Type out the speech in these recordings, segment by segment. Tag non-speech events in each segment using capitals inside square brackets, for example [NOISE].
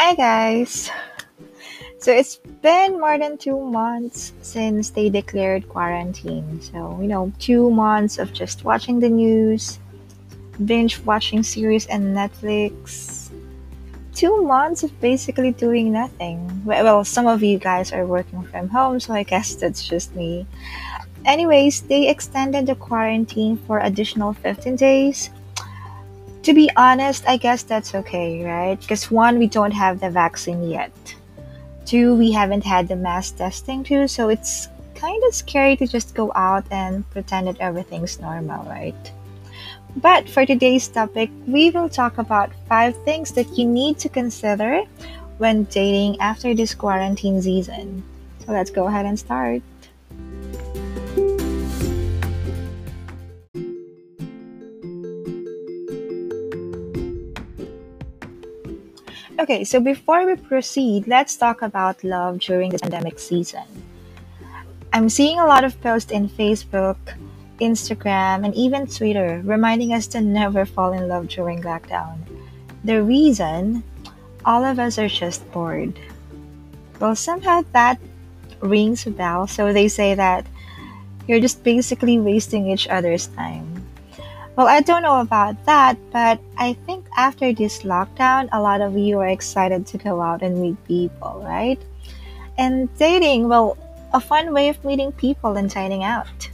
Hi, guys. So it's been more than two months since they declared quarantine. So, you know, two months of just watching the news, binge watching series and Netflix. Two months of basically doing nothing. Well, some of you guys are working from home, so I guess that's just me. Anyways, they extended the quarantine for additional 15 days. To be honest, I guess that's okay, right? Because one, we don't have the vaccine yet. Two, we haven't had the mass testing too, so it's kind of scary to just go out and pretend that everything's normal, right? But for today's topic, we will talk about five things that you need to consider when dating after this quarantine season. So let's go ahead and start. Okay, so before we proceed, let's talk about love during this pandemic season. I'm seeing a lot of posts in Facebook, Instagram, and even Twitter reminding us to never fall in love during lockdown. The reason all of us are just bored. Well, somehow that rings a bell, so they say that you're just basically wasting each other's time. Well, I don't know about that, but I think after this lockdown, a lot of you are excited to go out and meet people, right? And dating, well, a fun way of meeting people and dining out.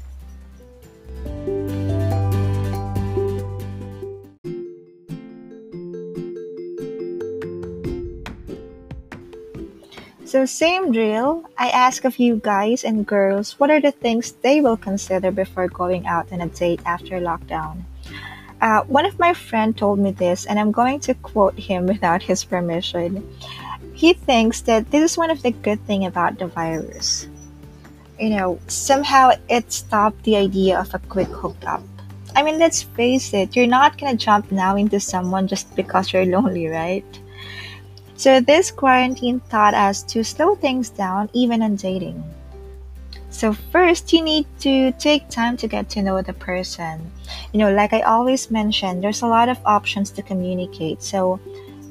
So, same drill. I ask a few guys and girls what are the things they will consider before going out on a date after lockdown. Uh, one of my friend told me this, and I'm going to quote him [LAUGHS] without his permission. He thinks that this is one of the good thing about the virus. You know, somehow it stopped the idea of a quick hookup. I mean, let's face it, you're not gonna jump now into someone just because you're lonely, right? So this quarantine taught us to slow things down even on dating. So first you need to take time to get to know the person. You know, like I always mention, there's a lot of options to communicate. So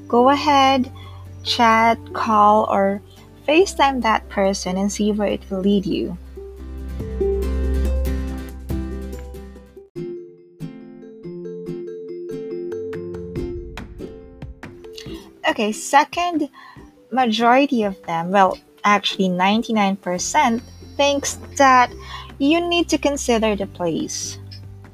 go ahead, chat, call or FaceTime that person and see where it will lead you. Okay, second, majority of them, well, actually 99% thinks that you need to consider the place.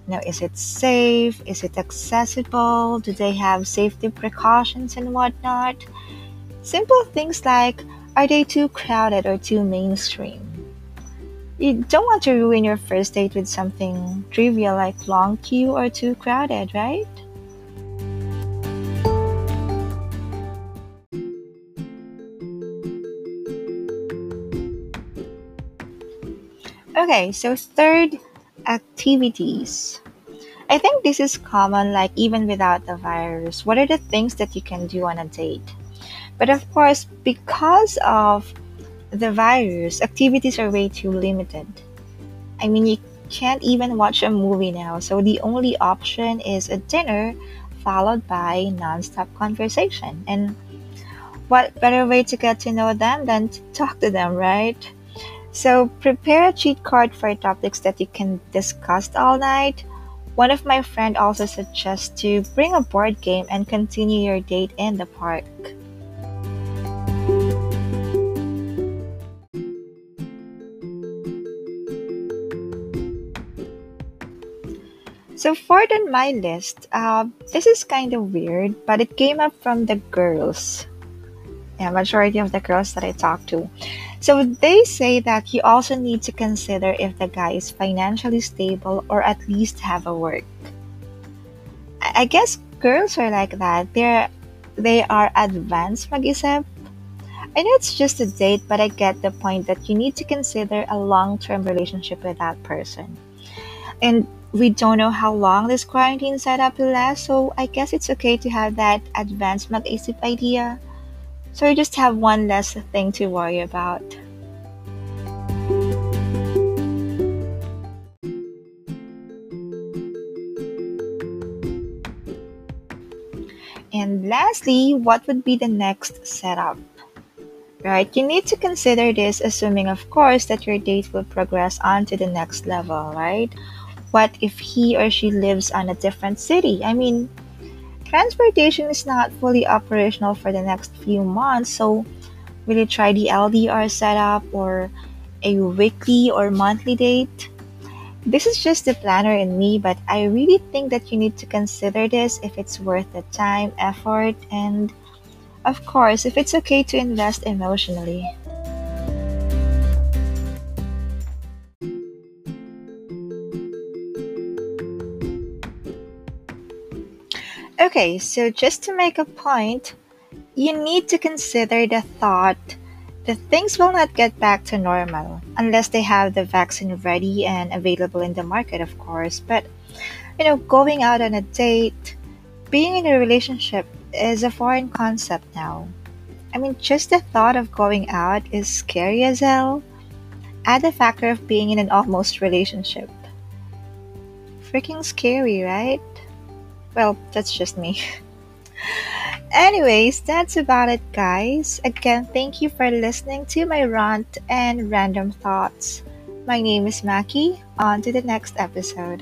Now, is it safe? Is it accessible? Do they have safety precautions and whatnot? Simple things like are they too crowded or too mainstream? You don't want to ruin your first date with something trivial like long queue or too crowded, right? Okay, so third, activities. I think this is common, like even without the virus. What are the things that you can do on a date? But of course, because of the virus, activities are way too limited. I mean, you can't even watch a movie now, so the only option is a dinner followed by nonstop conversation. And what better way to get to know them than to talk to them, right? So prepare a cheat card for topics that you can discuss all night. One of my friend also suggests to bring a board game and continue your date in the park. So fourth on my list, uh, this is kind of weird, but it came up from the girls. Yeah, majority of the girls that I talked to. So they say that you also need to consider if the guy is financially stable or at least have a work. I guess girls are like that. They're they are advanced mag-isip. I know it's just a date, but I get the point that you need to consider a long-term relationship with that person. And we don't know how long this quarantine setup will last, so I guess it's okay to have that advanced mag-isip idea. So you just have one less thing to worry about. And lastly, what would be the next setup? Right? You need to consider this, assuming, of course, that your date will progress on to the next level, right? What if he or she lives on a different city? I mean, transportation is not fully operational for the next few months, so you try the LDR setup or a weekly or monthly date? This is just the planner in me, but I really think that you need to consider this if it's worth the time, effort, and of course, if it's okay to invest emotionally. Okay, so just to make a point, you need to consider the thought that things will not get back to normal unless they have the vaccine ready and available in the market, of course. But, you know, going out on a date, being in a relationship is a foreign concept now. I mean, just the thought of going out is scary as hell. Add the factor of being in an almost relationship. Freaking scary, right? Well, that's just me. [LAUGHS] Anyways, that's about it, guys. Again, thank you for listening to my rant and random thoughts. My name is Maki. On to the next episode.